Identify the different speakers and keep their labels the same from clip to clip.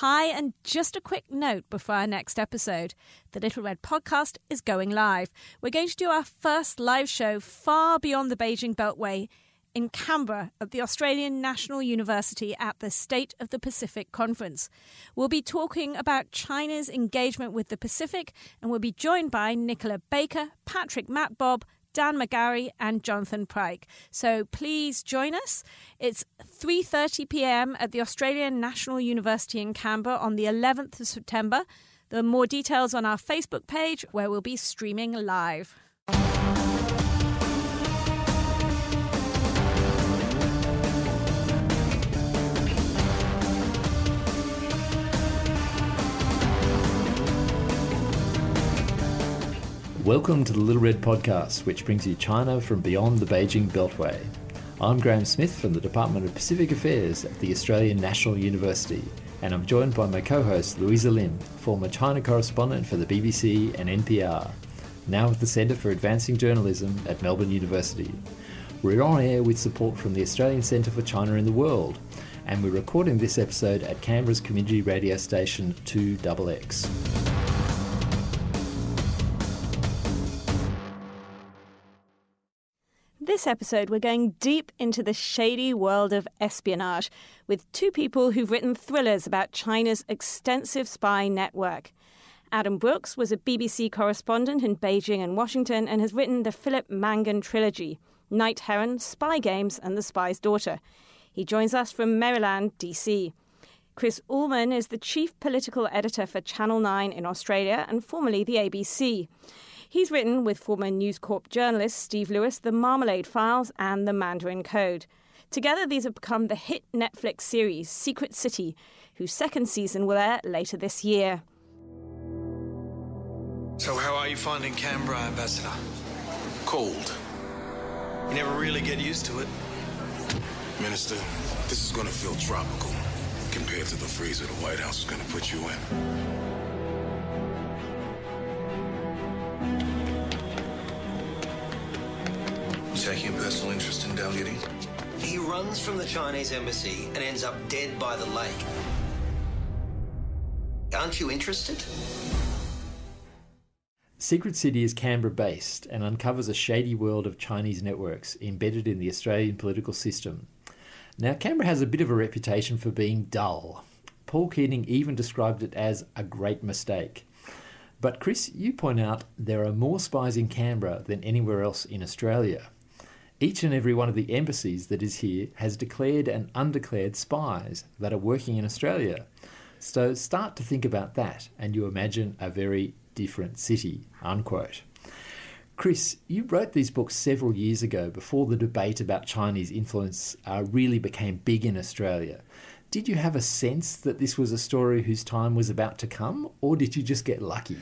Speaker 1: Hi, and just a quick note before our next episode. The Little Red podcast is going live. We're going to do our first live show far beyond the Beijing Beltway in Canberra at the Australian National University at the State of the Pacific Conference. We'll be talking about China's engagement with the Pacific, and we'll be joined by Nicola Baker, Patrick Matbob, Dan McGarry and Jonathan Pryke. So please join us. It's 3:30 p.m. at the Australian National University in Canberra on the 11th of September. There are more details on our Facebook page where we'll be streaming live.
Speaker 2: Welcome to the Little Red Podcast, which brings you China from beyond the Beijing Beltway. I'm Graeme Smith from the Department of Pacific Affairs at the Australian National University, and I'm joined by my co host Louisa Lim, former China correspondent for the BBC and NPR, now at the Centre for Advancing Journalism at Melbourne University. We're on air with support from the Australian Centre for China in the World, and we're recording this episode at Canberra's community radio station 2XX.
Speaker 1: This episode, we're going deep into the shady world of espionage with two people who've written thrillers about China's extensive spy network. Adam Brookes was a BBC correspondent in Beijing and Washington and has written the Philip Mangan trilogy Night Heron, Spy Games, and The Spy's Daughter. He joins us from Maryland, DC. Chris Uhlmann is the chief political editor for Channel 9 in Australia and formerly the ABC. He's written with former News Corp journalist Steve Lewis The Marmalade Files and The Mandarin Code. Together, these have become the hit Netflix series Secret City, whose second season will air later this year.
Speaker 3: So, how are you finding Canberra, Ambassador?
Speaker 4: Cold.
Speaker 3: You never really get used to it.
Speaker 4: Minister, this is gonna feel tropical compared to the freezer the White House is gonna put you in.
Speaker 3: Taking a personal interest in Dal Yidi?
Speaker 5: He runs from the Chinese embassy and ends up dead by the lake. Aren't you interested?
Speaker 2: Secret City is Canberra based and uncovers a shady world of Chinese networks embedded in the Australian political system. Now, Canberra has a bit of a reputation for being dull. Paul Keating even described it as a great mistake. But, Chris, you point out there are more spies in Canberra than anywhere else in Australia. Each and every one of the embassies that is here has declared and undeclared spies that are working in Australia. So start to think about that and you imagine a very different city. Unquote. Chris, you wrote these books several years ago before the debate about Chinese influence uh, really became big in Australia. Did you have a sense that this was a story whose time was about to come, or did you just get lucky?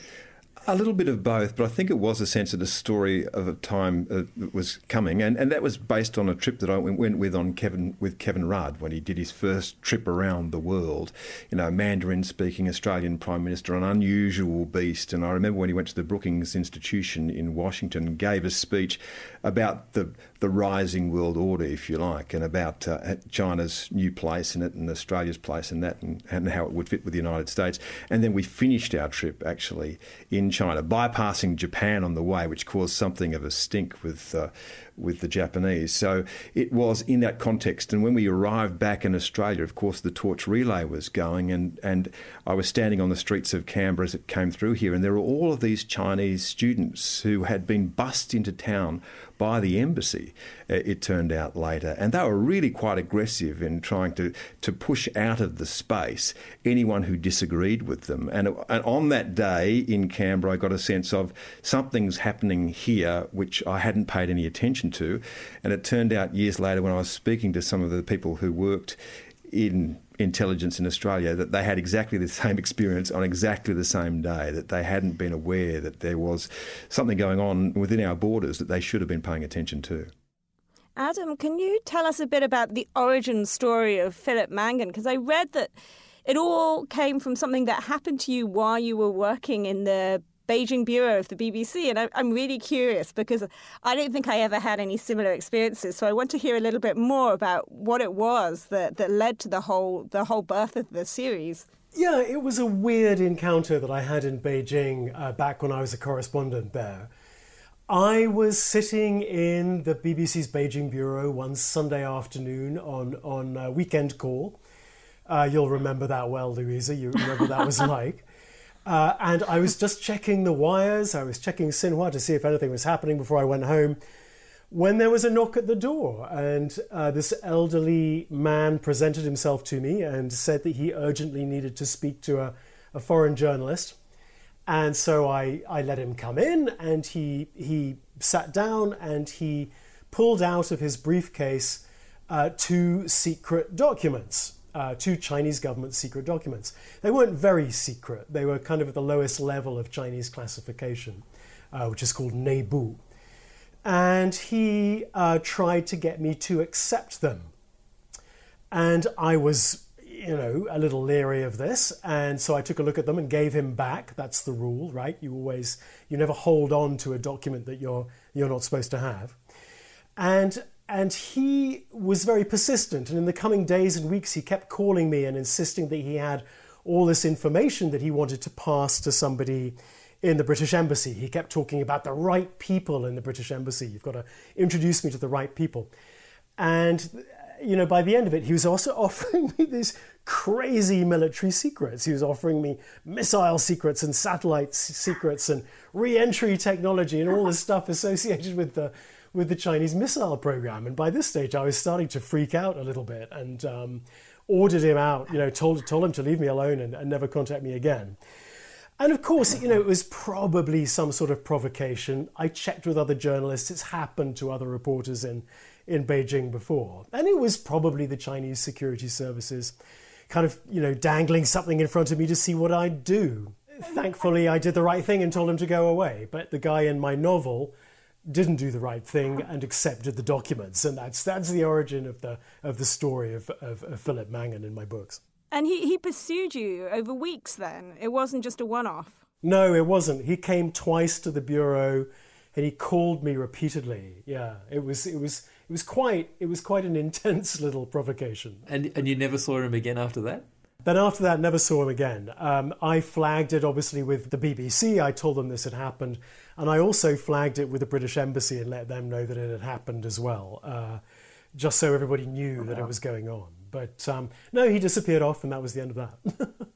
Speaker 6: A little bit of both, but I think it was a sense of the story of a time uh, that was coming, and, and that was based on a trip that I went, went with on Kevin with Kevin Rudd when he did his first trip around the world. You know, Mandarin speaking Australian Prime Minister, an unusual beast. And I remember when he went to the Brookings Institution in Washington, and gave a speech about the the rising world order, if you like, and about uh, China's new place in it and Australia's place in that and, and how it would fit with the United States. And then we finished our trip actually in China, bypassing Japan on the way, which caused something of a stink with uh, with the Japanese. So it was in that context. And when we arrived back in Australia, of course, the torch relay was going, and, and I was standing on the streets of Canberra as it came through here, and there were all of these Chinese students who had been bussed into town by the embassy, uh, it turned out later. And they were really quite aggressive in trying to, to push out of the space anyone who disagreed with them. And, and on that day in Canberra, I got a sense of something's happening here which I hadn't paid any attention to. And it turned out years later when I was speaking to some of the people who worked in intelligence in Australia that they had exactly the same experience on exactly the same day, that they hadn't been aware that there was something going on within our borders that they should have been paying attention to.
Speaker 1: Adam, can you tell us a bit about the origin story of Philip Mangan? Because I read that it all came from something that happened to you while you were working in the Beijing Bureau of the BBC. And I, am really curious because I don't think I ever had any similar experiences. So I want to hear a little bit more about what it was that, that led to the whole the whole birth of the series.
Speaker 7: Yeah, it was a weird encounter that I had in Beijing uh, back when I was a correspondent there. I was sitting in the BBC's Beijing bureau one Sunday afternoon on on a weekend call. Uh, you'll remember that well, Louisa. You remember that was like. Uh, and I was just checking the wires. I was checking Xinhua to see if anything was happening before I went home. When there was a knock at the door, and uh, this elderly man presented himself to me and said that he urgently needed to speak to a, a foreign journalist. And so I, I let him come in, and he, he sat down and he pulled out of his briefcase uh, two secret documents, uh, two Chinese government secret documents. They weren't very secret, they were kind of at the lowest level of Chinese classification, uh, which is called Neibu. And he uh, tried to get me to accept them. And I was you know, a little leery of this, and so I took a look at them and gave him back. That's the rule, right? You always, you never hold on to a document that you're you're not supposed to have. And and he was very persistent, and in the coming days and weeks, he kept calling me and insisting that he had all this information that he wanted to pass to somebody in the British Embassy. He kept talking about the right people in the British Embassy. You've got to introduce me to the right people. And you know, by the end of it, he was also offering me these crazy military secrets. He was offering me missile secrets and satellite secrets and re-entry technology and all this stuff associated with the with the Chinese missile program. And by this stage, I was starting to freak out a little bit and um, ordered him out. You know, told told him to leave me alone and, and never contact me again. And of course, you know, it was probably some sort of provocation. I checked with other journalists. It's happened to other reporters in in Beijing before. And it was probably the Chinese security services kind of, you know, dangling something in front of me to see what I'd do. Thankfully, I did the right thing and told him to go away. But the guy in my novel didn't do the right thing and accepted the documents. And that's, that's the origin of the, of the story of, of, of Philip Mangan in my books.
Speaker 1: And he, he pursued you over weeks then? It wasn't just a one off?
Speaker 7: No, it wasn't. He came twice to the bureau and he called me repeatedly. Yeah, it was, it was, it was quite it was quite an intense little provocation.
Speaker 2: And and you never saw him again after that.
Speaker 7: Then after that, never saw him again. Um, I flagged it obviously with the BBC. I told them this had happened, and I also flagged it with the British Embassy and let them know that it had happened as well, uh, just so everybody knew that it was going on. But um, no, he disappeared off, and that was the end of that.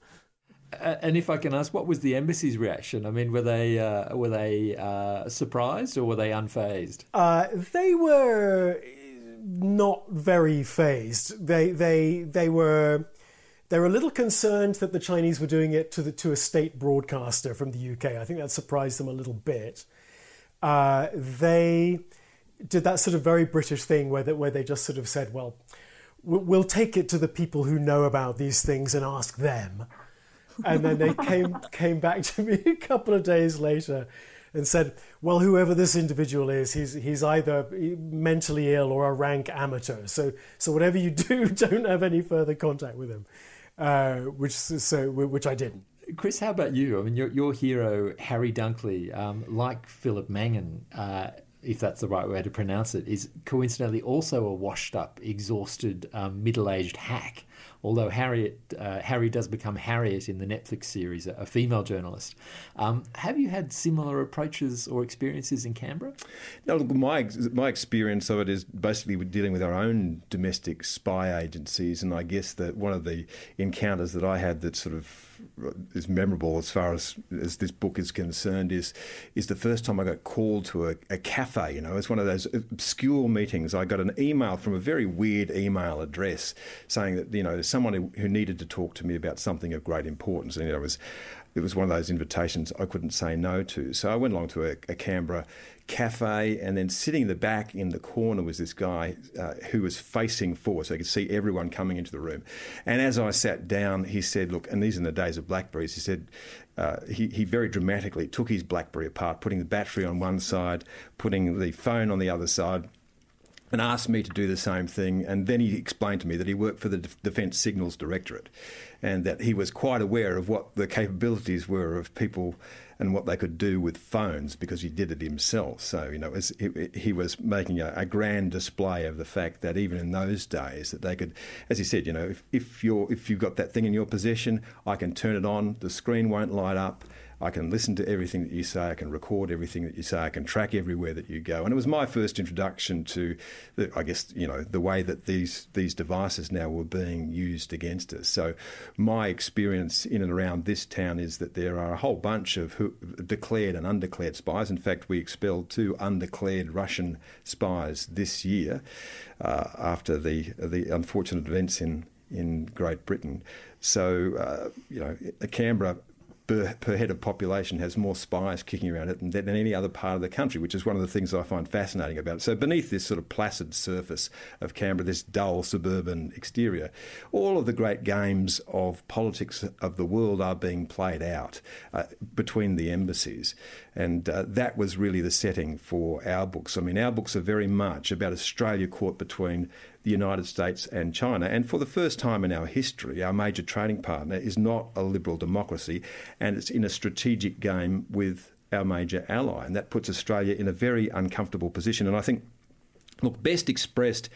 Speaker 2: and if I can ask, what was the embassy's reaction? I mean, were they uh, were they uh, surprised or were they unfazed?
Speaker 7: Uh, they were not very phased. They they they were they were a little concerned that the Chinese were doing it to the to a state broadcaster from the UK. I think that surprised them a little bit. Uh, they did that sort of very British thing where that where they just sort of said, well. We'll take it to the people who know about these things and ask them and then they came came back to me a couple of days later and said, "Well, whoever this individual is, he's he's either mentally ill or a rank amateur. So so whatever you do, don't have any further contact with him." Uh, which so which I didn't.
Speaker 2: Chris, how about you? I mean, your your hero Harry Dunkley, um, like Philip Mangan. Uh, if that's the right way to pronounce it, is coincidentally also a washed up, exhausted, um, middle aged hack although Harriet, uh, Harry does become Harriet in the Netflix series, a, female journalist. Um, have you had similar approaches or experiences in Canberra?
Speaker 6: No, my, my experience of it is basically dealing with our own domestic spy agencies, and I guess that one of the encounters that I had that sort of is memorable as far as, as this book is concerned is is the first time I got called to a, a cafe. You know, it's one of those obscure meetings. I got an email from a very weird email address saying that you know there's someone who, who needed to talk to me about something of great importance, and you know, it was it was one of those invitations I couldn't say no to. So I went along to a, a Canberra cafe, and then sitting in the back in the corner was this guy uh, who was facing forward, so I could see everyone coming into the room. And as I sat down, he said, "Look," and these are the days of Blackberries. He said. Uh, he, he very dramatically took his BlackBerry apart, putting the battery on one side, putting the phone on the other side, and asked me to do the same thing. And then he explained to me that he worked for the Defence Signals Directorate and that he was quite aware of what the capabilities were of people and what they could do with phones because he did it himself. So, you know, was, it, he was making a, a, grand display of the fact that even in those days that they could, as he said, you know, if, if, you're, if you've got that thing in your possession, I can turn it on, the screen won't light up, I can listen to everything that you say. I can record everything that you say. I can track everywhere that you go. And it was my first introduction to, the, I guess, you know, the way that these these devices now were being used against us. So my experience in and around this town is that there are a whole bunch of who, declared and undeclared spies. In fact, we expelled two undeclared Russian spies this year uh, after the the unfortunate events in in Great Britain. So, uh, you know, Canberra per, per, head of population has more spies kicking around it than, than, any other part of the country, which is one of the things I find fascinating about it. So, beneath this sort of placid surface of Canberra, this dull suburban exterior, all of the great games of politics of the world are being played out uh, between the embassies. And uh, that was really the setting for our books. I mean, our books are very much about Australia caught between the United States and China. And for the first time in our history, our major trading partner is not a liberal democracy and it's in a strategic game with our major ally. And that puts Australia in a very uncomfortable position. And I think Look, best expressed,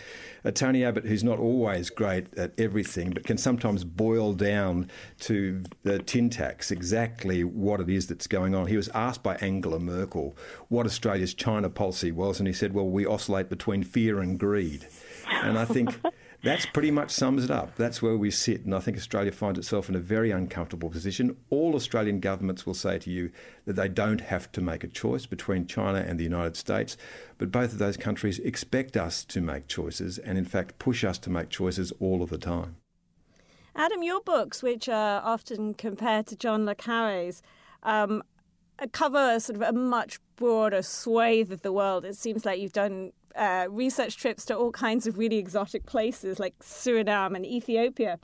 Speaker 6: uh, Tony Abbott, who's not always great at everything, but can sometimes boil down to the tin tacks exactly what it is that's going on. He was asked by Angela Merkel what Australia's China policy was, and he said, Well, we oscillate between fear and greed. And I think that's pretty much sums it up. That's where we sit. And I think Australia finds itself in a very uncomfortable position. All Australian governments will say to you that they don't have to make a choice between China and the United States. But both of those countries expect us to make choices and, in fact, push us to make choices all of the time.
Speaker 1: Adam, your books, which are often compared to John le Carre's, um, cover sort of a much broader swathe of the world. It seems like you've done uh, research trips to all kinds of really exotic places like Suriname and Ethiopia.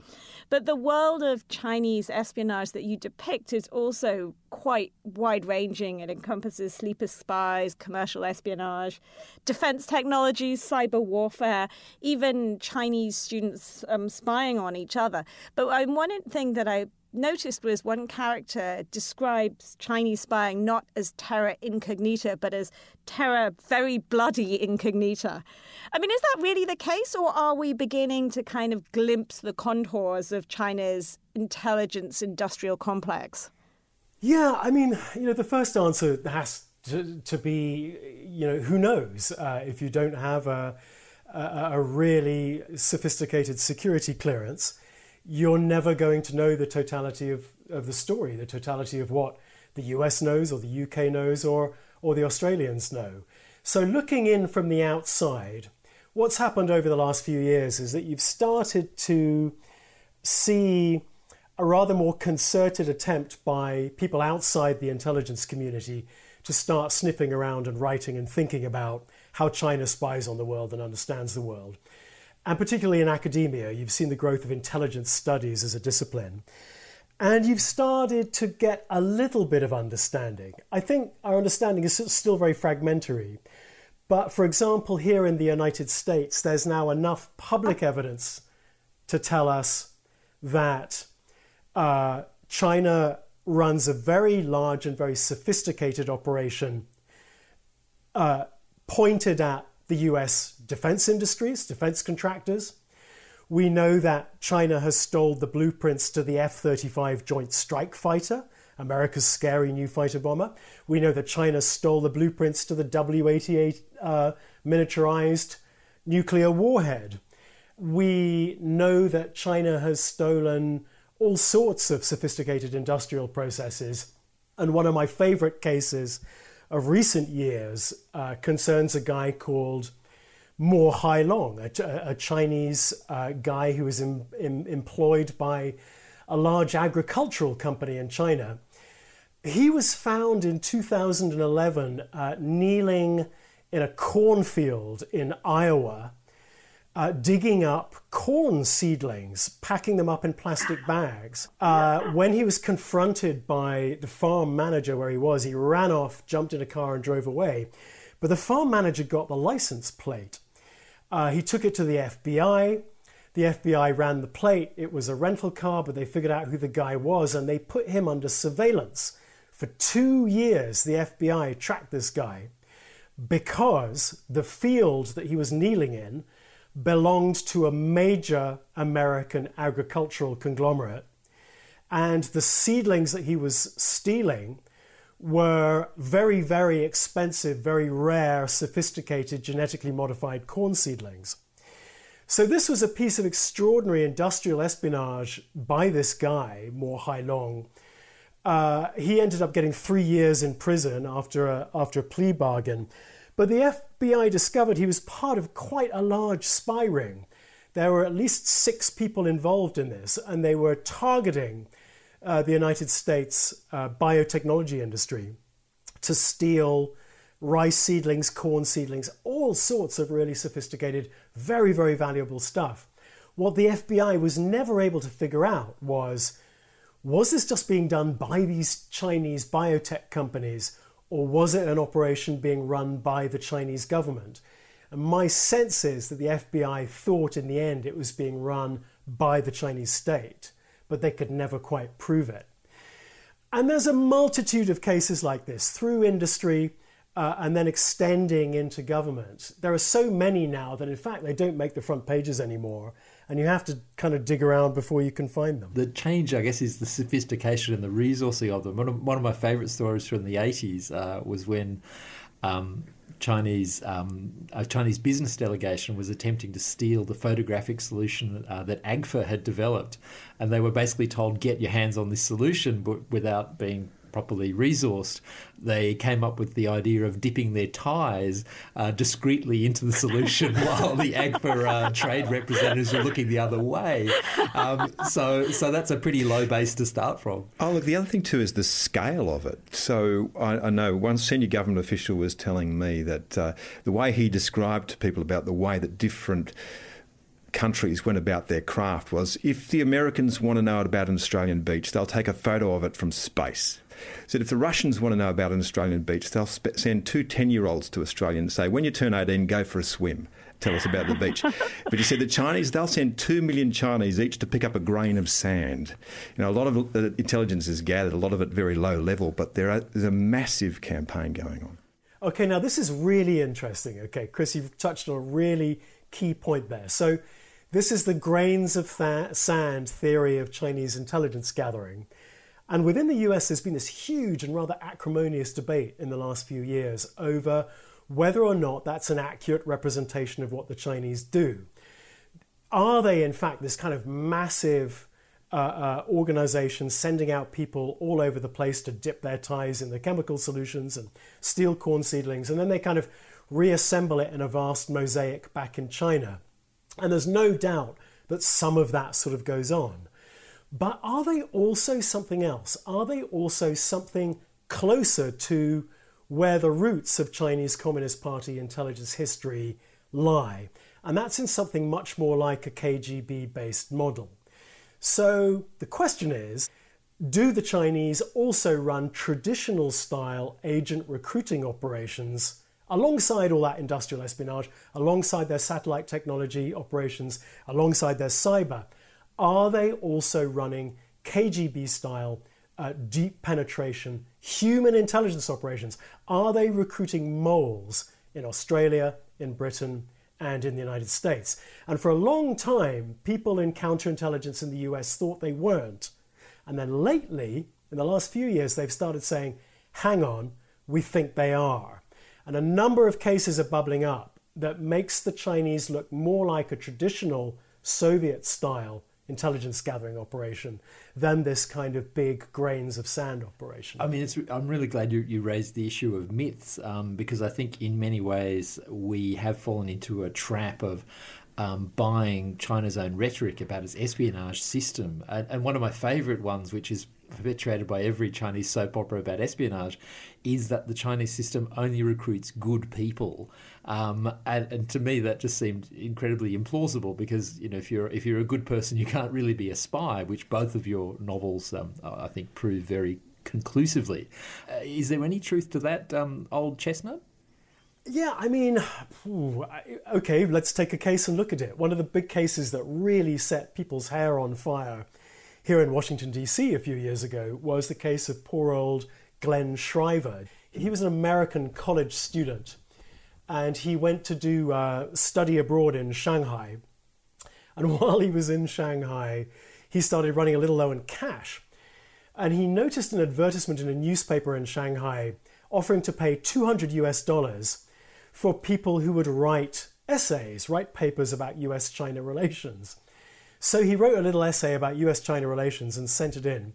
Speaker 1: But the world of Chinese espionage that you depict is also quite wide ranging. It encompasses sleeper spies, commercial espionage, defense technologies, cyber warfare, even Chinese students um, spying on each other. But one thing that I noticed was one character describes Chinese spying not as terra incognita, but as terra very bloody incognita. I mean, is that really the case, or are we beginning to kind of glimpse the contours of China's intelligence industrial complex?
Speaker 7: Yeah, I mean, you know, the first answer has to, to be, you know, who knows uh, if you don't have a, a, a really sophisticated security clearance you're never going to know the totality of, of the story, the totality of what the US knows or the UK knows or, or the Australians know. So, looking in from the outside, what's happened over the last few years is that you've started to see a rather more concerted attempt by people outside the intelligence community to start sniffing around and writing and thinking about how China spies on the world and understands the world and particularly in academia, you've seen the growth of intelligence studies as a discipline. And you've started to get a little bit of understanding. I think our understanding is still very fragmentary. But for example, here in the United States, there's now enough public evidence to tell us that uh, China runs a very large and very sophisticated operation uh, pointed at the US defense industries, defense contractors. We know that China has stole the blueprints to the F 35 Joint Strike Fighter, America's scary new fighter bomber. We know that China stole the blueprints to the W 88 uh, miniaturized nuclear warhead. We know that China has stolen all sorts of sophisticated industrial processes. And one of my favorite cases of recent years uh, concerns a guy called Mo Hailong, a, a Chinese uh, guy who was in, in, employed by a large agricultural company in China. He was found in 2011 uh, kneeling in a cornfield in Iowa, uh, digging up corn seedlings, packing them up in plastic bags. Uh, when he was confronted by the farm manager where he was, he ran off, jumped in a car, and drove away. But the farm manager got the license plate Uh, he took it to the FBI. The FBI ran the plate. It was a rental car, but they figured out who the guy was and they put him under surveillance. For two years, the FBI tracked this guy because the field that he was kneeling in belonged to a major American agricultural conglomerate. And the seedlings that he was stealing were very, very expensive, very rare, sophisticated, genetically modified corn seedlings. So, this was a piece of extraordinary industrial espionage by this guy, Mo Hailong. Uh, he ended up getting three years in prison after a, after a plea bargain. But the FBI discovered he was part of quite a large spy ring. There were at least six people involved in this, and they were targeting uh, the United States uh, biotechnology industry to steal rice seedlings, corn seedlings, all sorts of really sophisticated, very, very valuable stuff. What the FBI was never able to figure out was was this just being done by these Chinese biotech companies, or was it an operation being run by the Chinese government? And my sense is that the FBI thought in the end it was being run by the Chinese state but they could never quite prove it. And there's a multitude of cases like this through industry uh, and then extending into government. There are so many now that, in fact, they don't make the front pages anymore, and you have to kind of dig around before you can find them.
Speaker 2: The change, I guess, is the sophistication and the resourcing of them. One of, one of my favourite stories from the 80s uh, was when. Um, Chinese um, a Chinese business delegation was attempting to steal the photographic solution uh, that Agfa had developed, and they were basically told, "Get your hands on this solution," but without being properly resourced, they came up with the idea of dipping their ties uh, discreetly into the solution while the Agfa uh, trade representatives were looking the other way. Um, so, so that's a pretty low base to start from.
Speaker 6: Oh, look, the other thing too is the scale of it. So I, I know one senior government official was telling me that uh, the way he described to people about the way that different countries went about their craft was if the Americans want to know about an Australian beach, they'll take a photo of it from space said if the Russians want to know about an Australian beach, they'll sp- send two 10 year olds to Australia and say, when you turn 18, go for a swim. Tell us about the beach. but he said the Chinese, they'll send two million Chinese each to pick up a grain of sand. You know, a lot of uh, intelligence is gathered, a lot of it very low level, but there are, there's a massive campaign going on.
Speaker 7: Okay, now this is really interesting. Okay, Chris, you've touched on a really key point there. So, this is the grains of th- sand theory of Chinese intelligence gathering. And within the US, there's been this huge and rather acrimonious debate in the last few years over whether or not that's an accurate representation of what the Chinese do. Are they, in fact, this kind of massive uh, uh, organization sending out people all over the place to dip their ties in the chemical solutions and steal corn seedlings, and then they kind of reassemble it in a vast mosaic back in China? And there's no doubt that some of that sort of goes on. But are they also something else? Are they also something closer to where the roots of Chinese Communist Party intelligence history lie? And that's in something much more like a KGB based model. So the question is do the Chinese also run traditional style agent recruiting operations alongside all that industrial espionage, alongside their satellite technology operations, alongside their cyber? Are they also running KGB style uh, deep penetration human intelligence operations? Are they recruiting moles in Australia, in Britain, and in the United States? And for a long time, people in counterintelligence in the US thought they weren't. And then lately, in the last few years, they've started saying, hang on, we think they are. And a number of cases are bubbling up that makes the Chinese look more like a traditional Soviet style intelligence gathering operation than this kind of big grains of sand operation.
Speaker 2: I mean, I'm really glad you, you raised the issue of myths um, because I think in many ways we have fallen into a trap of um, buying China's own rhetoric about its espionage system. And, and one of my favourite ones, which is perpetuated by every Chinese soap opera about espionage, is that the Chinese system only recruits good people. Um, and, and, to me, that just seemed incredibly implausible because you know if you're if you're a good person, you can't really be a spy, which both of your novels, um, I think, prove very conclusively. Uh, is there any truth to that, um, old chestnut?
Speaker 7: Yeah, I mean, okay, let's take a case and look at it. One of the big cases that really set people's hair on fire here in Washington, D.C. a few years ago was the case of poor old Glenn Shriver. He was an American college student and he went to do uh, study abroad in Shanghai. And while he was in Shanghai, he started running a little low in cash. And he noticed an advertisement in a newspaper in Shanghai offering to pay 200 US dollars for people who would write essays, write papers about US China relations. So he wrote a little essay about US China relations and sent it in.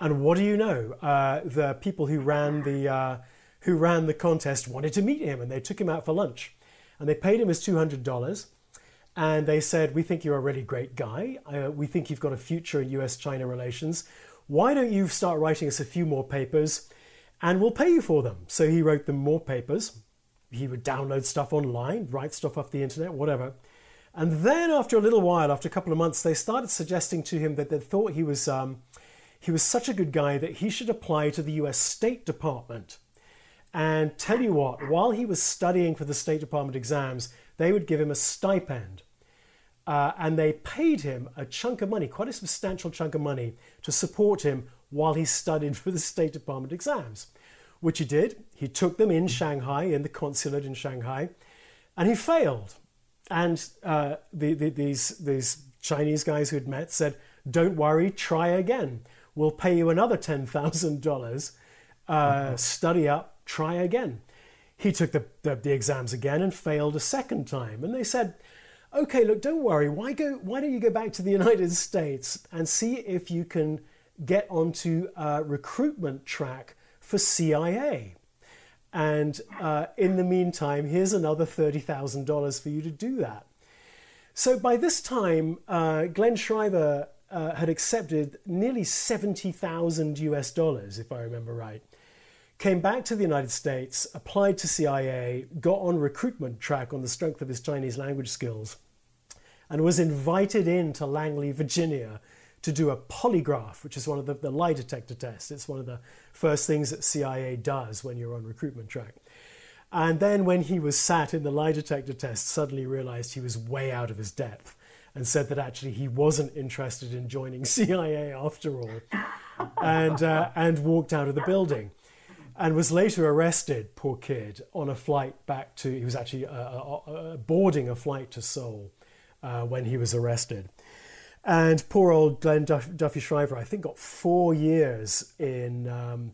Speaker 7: And what do you know? Uh, the people who ran the, uh, who ran the contest wanted to meet him and they took him out for lunch. And they paid him his $200 and they said, We think you're a really great guy. Uh, we think you've got a future in US China relations. Why don't you start writing us a few more papers and we'll pay you for them? So he wrote them more papers he would download stuff online, write stuff off the internet, whatever. And then after a little while, after a couple of months, they started suggesting to him that they thought he was um, he was such a good guy that he should apply to the U.S. State Department. And tell you what, while he was studying for the State Department exams, they would give him a stipend. Uh, and they paid him a chunk of money, quite a substantial chunk of money, to support him while he studied for the State Department exams which he did. He took them in Shanghai, in the consulate in Shanghai, and he failed. And uh, the, the, these, these Chinese guys who had met said, Don't worry, try again. We'll pay you another $10,000. Uh, study up, try again. He took the, the, the exams again and failed a second time. And they said, okay, look, don't worry. Why go? Why don't you go back to the United States and see if you can get onto a recruitment track for CIA. And uh, in the meantime, here's another $30,000 for you to do that. So by this time, uh, Glenn Shriver uh, had accepted nearly 70,000 US dollars, if I remember right. Came back to the United States, applied to CIA, got on recruitment track on the strength of his Chinese language skills, and was invited in to Langley, Virginia to do a polygraph, which is one of the, the lie detector tests. It's one of the first things that CIA does when you're on recruitment track. And then when he was sat in the lie detector test, suddenly realized he was way out of his depth and said that actually he wasn't interested in joining CIA after all, and, uh, and walked out of the building. And was later arrested, poor kid, on a flight back to, he was actually uh, uh, uh boarding a flight to Seoul uh, when he was arrested. And poor old Glenn Duff- Duffie Shriver, I think, got four years in um,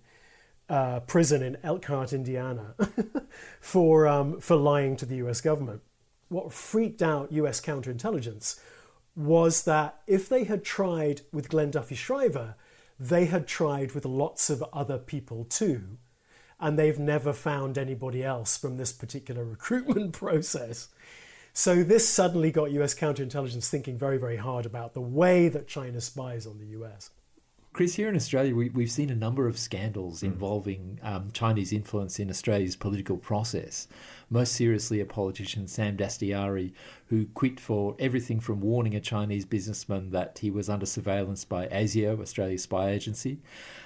Speaker 7: uh, prison in Elkhart, Indiana, for, um, for lying to the US government. What freaked out US counterintelligence was that if they had tried with Glenn Duffie Shriver, they had tried with lots of other people too. And they've never found anybody else from this particular recruitment process. So this suddenly got US counterintelligence thinking very, very hard about the way that China spies on the US.
Speaker 2: Chris, here in Australia, we, have seen a number of scandals mm. involving um, Chinese influence in Australia's political process. Most seriously, a politician, Sam Dastyari, who quit for everything from warning a Chinese businessman that he was under surveillance by ASIO, Australia's spy agency,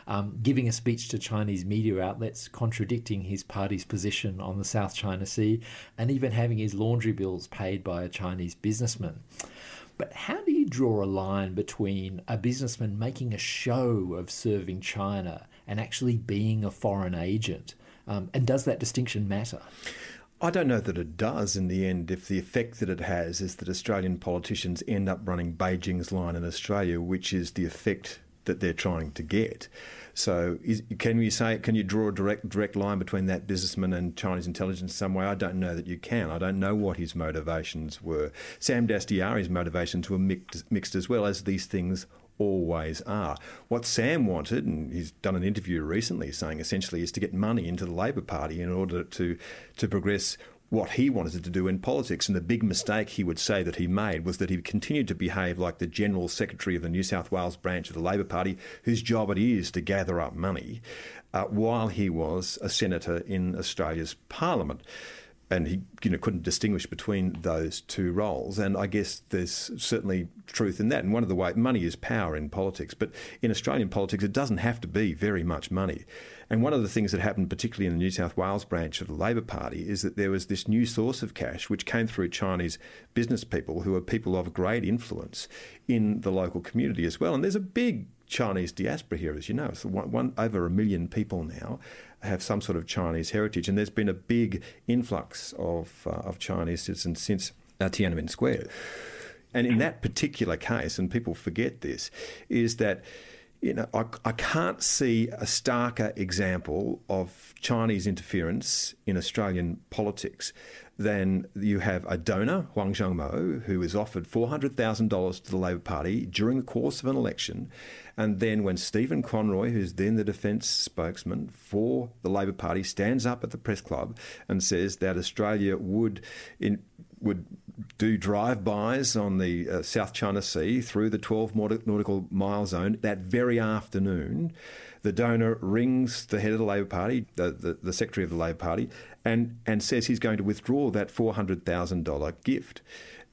Speaker 2: um, giving a speech to Chinese media outlets contradicting his party's position on the South China Sea, and even having his laundry bills paid by a Chinese businessman. But how do you draw a line between a businessman making a show of serving China and actually being a foreign agent? Um, and does that distinction matter?
Speaker 6: I don't know that it does in the end if the effect that it has is that Australian politicians end up running Beijing's line in Australia, which is the effect that they're trying to get. So, is, can you say, can you draw a direct direct line between that businessman and Chinese intelligence in some way? I don't know that you can. I don't know what his motivations were. Sam Dastyari's motivations were mixed, mixed as well as these things always are. What Sam wanted, and he's done an interview recently saying essentially, is to get money into the Labor Party in order to to progress what he wanted to do in politics. And the big mistake he would say that he made was that he continued to behave like the General Secretary of the New South Wales branch of the Labor Party, whose job it is to gather up money, uh, while he was a senator in Australia's Parliament. And he you know couldn't distinguish between those two roles. And I guess there's certainly truth in that. And one of the way money is power in politics, but in Australian politics, it doesn't have to be very much money. And one of the things that happened, particularly in the New South Wales branch of the Labor Party, is that there was this new source of cash which came through Chinese business people who are people of great influence in the local community as well. And there's a big Chinese diaspora here, as you know. It's one, one, over a million people now have some sort of Chinese heritage, and there's been a big influx of, uh, of Chinese citizens since uh, Tiananmen Square. And in that particular case, and people forget this, is that you know, I, I, can't see a starker example of Chinese interference in Australian politics than you have a donor, Huang Xiangmo, who is offered $400,000 to the Labor Party during the course of an election. And then when Stephen Conroy, who's then the defence spokesman for the Labor Party, stands up at the press club and says that Australia would in, would do drive-bys on the uh, South China Sea through the 12 nautical mile zone that very afternoon. The donor rings the head of the Labor Party, the, the, the secretary of the Labor Party, and, and says he's going to withdraw that $400,000 gift.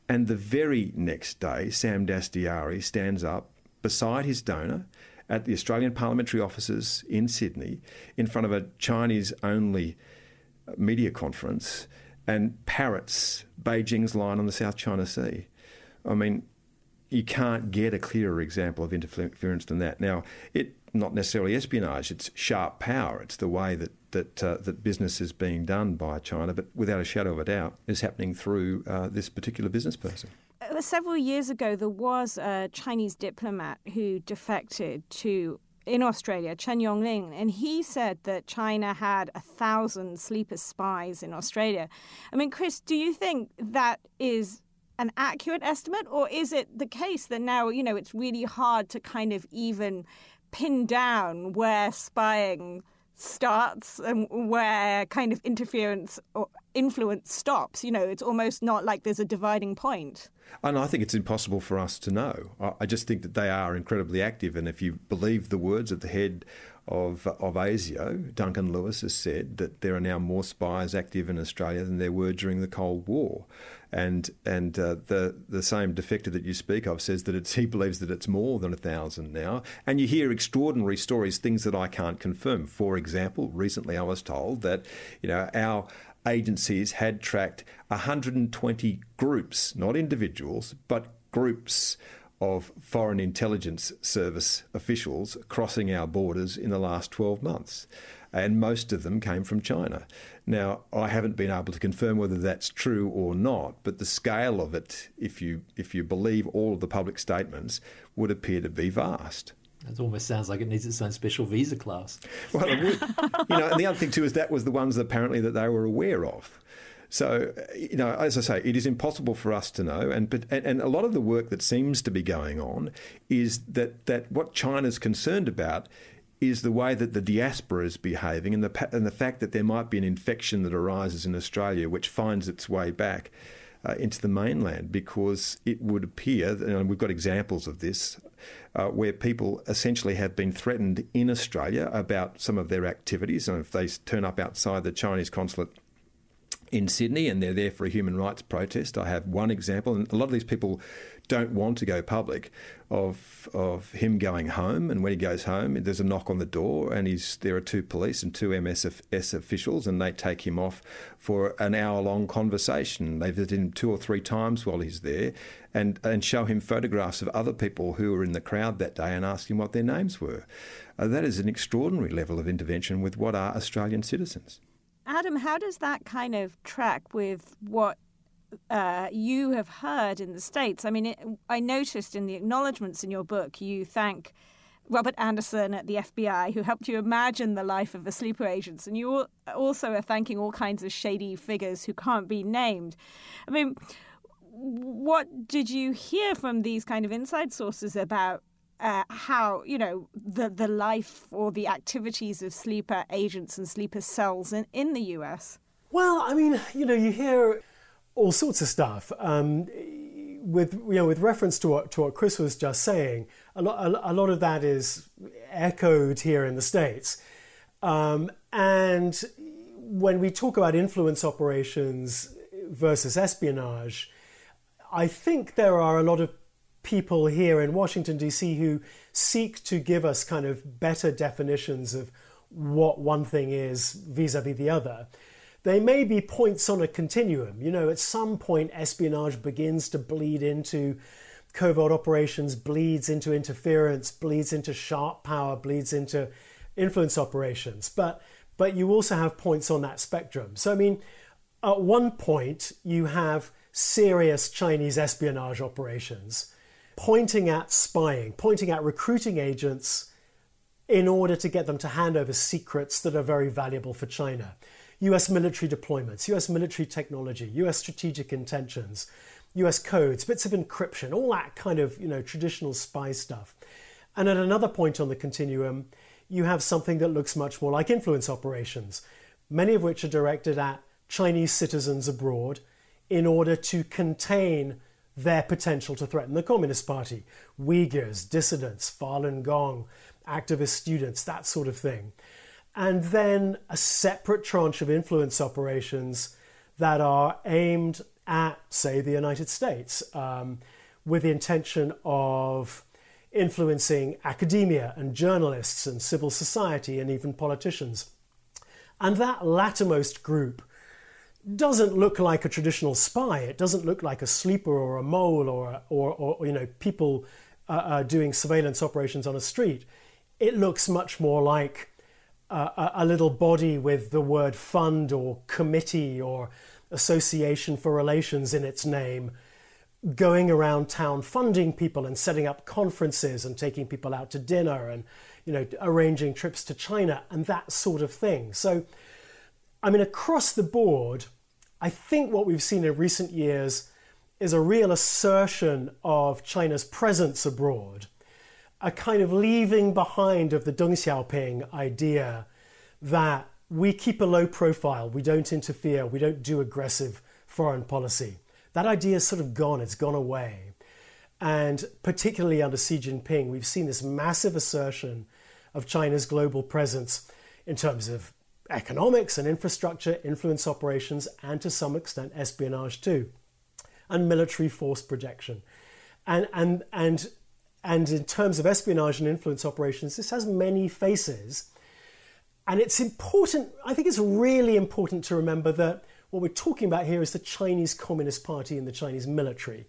Speaker 6: And the very next day, Sam Dastyari stands up beside his donor at the Australian Parliamentary Offices in Sydney in front of a Chinese only uh, media conference and parrots Beijing's line on the South China Sea. I mean, you can't get a clearer example of interference than that. Now, it not necessarily espionage; it's sharp power. It's the way that that uh, that business is being done by China, but without a shadow of a doubt, is happening through uh, this particular business person.
Speaker 1: Uh, several years ago, there was a Chinese diplomat who defected to in Australia, Chen Yonglin, and he said that China had a thousand sleeper spies in Australia. I mean, Chris, do you think that is an accurate estimate, or is it the case that now, you know, it's really hard to kind of even pin down where spying starts and where kind of interference or influence stops. You know, it's almost not like there's a dividing point.
Speaker 6: And I think it's impossible for us to know. I just think that they are incredibly active. And if you believe the words of the head of, of ASIO, Duncan Lewis has said that there are now more spies active in Australia than there were during the Cold War. And and uh, the the same defector that you speak of says that he believes that it's more than a thousand now. And you hear extraordinary stories, things that I can't confirm. For example, recently I was told that you know our agencies had tracked 120 groups, not individuals, but groups of Foreign Intelligence Service officials crossing our borders in the last 12 months. And most of them came from China. Now, I haven't been able to confirm whether that's true or not, but the scale of it, if you, if you believe all of the public statements, would appear to be vast.
Speaker 2: It almost sounds like it needs its own special visa class.
Speaker 6: Well, it would. you know, and the other thing too is that was the ones apparently that they were aware of. So, you know, as I say, it is impossible for us to know, and but and a lot of the work that seems to be going on is that that what China's concerned about is the way that the diaspora is behaving, and the and the fact that there might be an infection that arises in Australia which finds its way back. Uh, into the mainland because it would appear, and we've got examples of this, uh, where people essentially have been threatened in Australia about some of their activities. And if they turn up outside the Chinese consulate in Sydney and they're there for a human rights protest. I have one example, and a lot of these people don't want to go public of of him going home. And when he goes home, there's a knock on the door, and he's there are two police and two MSS officials, and they take him off for an hour long conversation. They visit him two or three times while he's there, and and show him photographs of other people who were in the crowd that day and ask him what their names were. Uh, that is an extraordinary level of intervention with what are Australian citizens.
Speaker 1: Adam, how does that kind of track with what uh, you have heard in the States? I mean, it, I noticed in the acknowledgements in your book, you thank Robert Anderson at the FBI, who helped you imagine the life of the sleeper agents. And you also are thanking all kinds of shady figures who can't be named. I mean, what did you hear from these kind of inside sources about uh, how you know the the life or the activities of sleeper agents and sleeper cells in, in the US?
Speaker 7: Well, I mean, you know, you hear all sorts of stuff. Um, with you know, with reference to what to what Chris was just saying, a lot a, a lot of that is echoed here in the states, um, and when we talk about influence operations versus espionage, I think there are a lot of people here in Washington, D.C., who seek to give us kind of better definitions of what one thing is vis a vis the other. They may be points on a continuum. You know, at some point, espionage begins to bleed into covert operations, bleeds into interference, bleeds into sharp power, bleeds into influence operations. But but you also have points on that spectrum. So I mean, at one point you have serious Chinese espionage operations pointing at spying, pointing at recruiting agents in order to get them to hand over secrets that are very valuable for China. US military deployments, US military technology, US strategic intentions, US codes, bits of encryption, all that kind of, you know, traditional spy stuff. And at another point on the continuum, you have something that looks much more like influence operations, many of which are directed at Chinese citizens abroad in order to contain their potential to threaten the Communist Party. Uyghurs, dissidents, Falun Gong, activist students, that sort of thing. And then a separate tranche of influence operations that are aimed at, say, the United States, um, with the intention of influencing academia and journalists and civil society and even politicians. And that lattermost group doesn't look like a traditional spy. It doesn't look like a sleeper or a mole or, or, or you know, people uh, uh, doing surveillance operations on a street. It looks much more like a little body with the word fund or committee or association for relations in its name going around town funding people and setting up conferences and taking people out to dinner and you know arranging trips to China and that sort of thing. So I mean, across the board, I think what we've seen in recent years is a real assertion of China's presence abroad, a kind of leaving behind of the Deng Xiaoping idea that we keep a low profile, we don't interfere, we don't do aggressive foreign policy. That idea is sort of gone, it's gone away. And particularly under Xi Jinping, we've seen this massive assertion of China's global presence in terms of economics and infrastructure, influence operations, and to some extent espionage too, and military force projection. And, and, and, and in terms of espionage and influence operations, this has many faces. And it's important, I think it's really important to remember that what we're talking about here is the Chinese Communist Party and the Chinese military.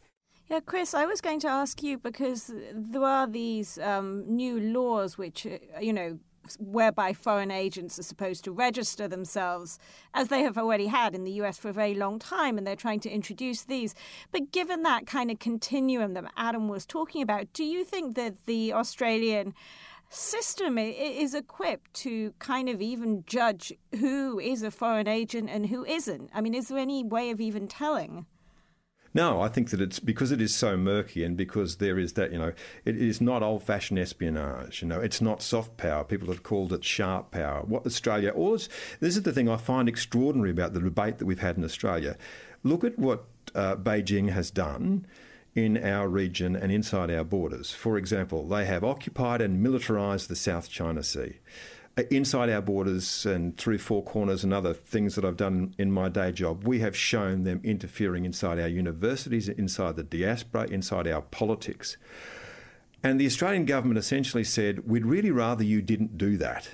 Speaker 1: Yeah, Chris, I was going to ask you because there are these um, new laws which, uh, you know, whereby foreign agents are supposed to register themselves, as they have already had in the US for a very long time, and they're trying to introduce these. But given that kind of continuum that Adam was talking about, do you think that the Australian system is equipped to kind of even judge who is a foreign agent and who isn't? I mean, is there any way of even telling?
Speaker 6: No, I think that it's because it is so murky and because there is that, you know, it is not old fashioned espionage. You know, it's not soft power. People have called it sharp power. What Australia, all this, this is the thing I find extraordinary about the debate that we've had in Australia. Look at what uh, Beijing has done in our region and inside our borders. For example, they have occupied and militarised the South China Sea. Inside our borders and through Four Corners and other things that I've done in my day job, we have shown them interfering inside our universities, inside the diaspora, inside our politics. And the Australian government essentially said, We'd really rather you didn't do that.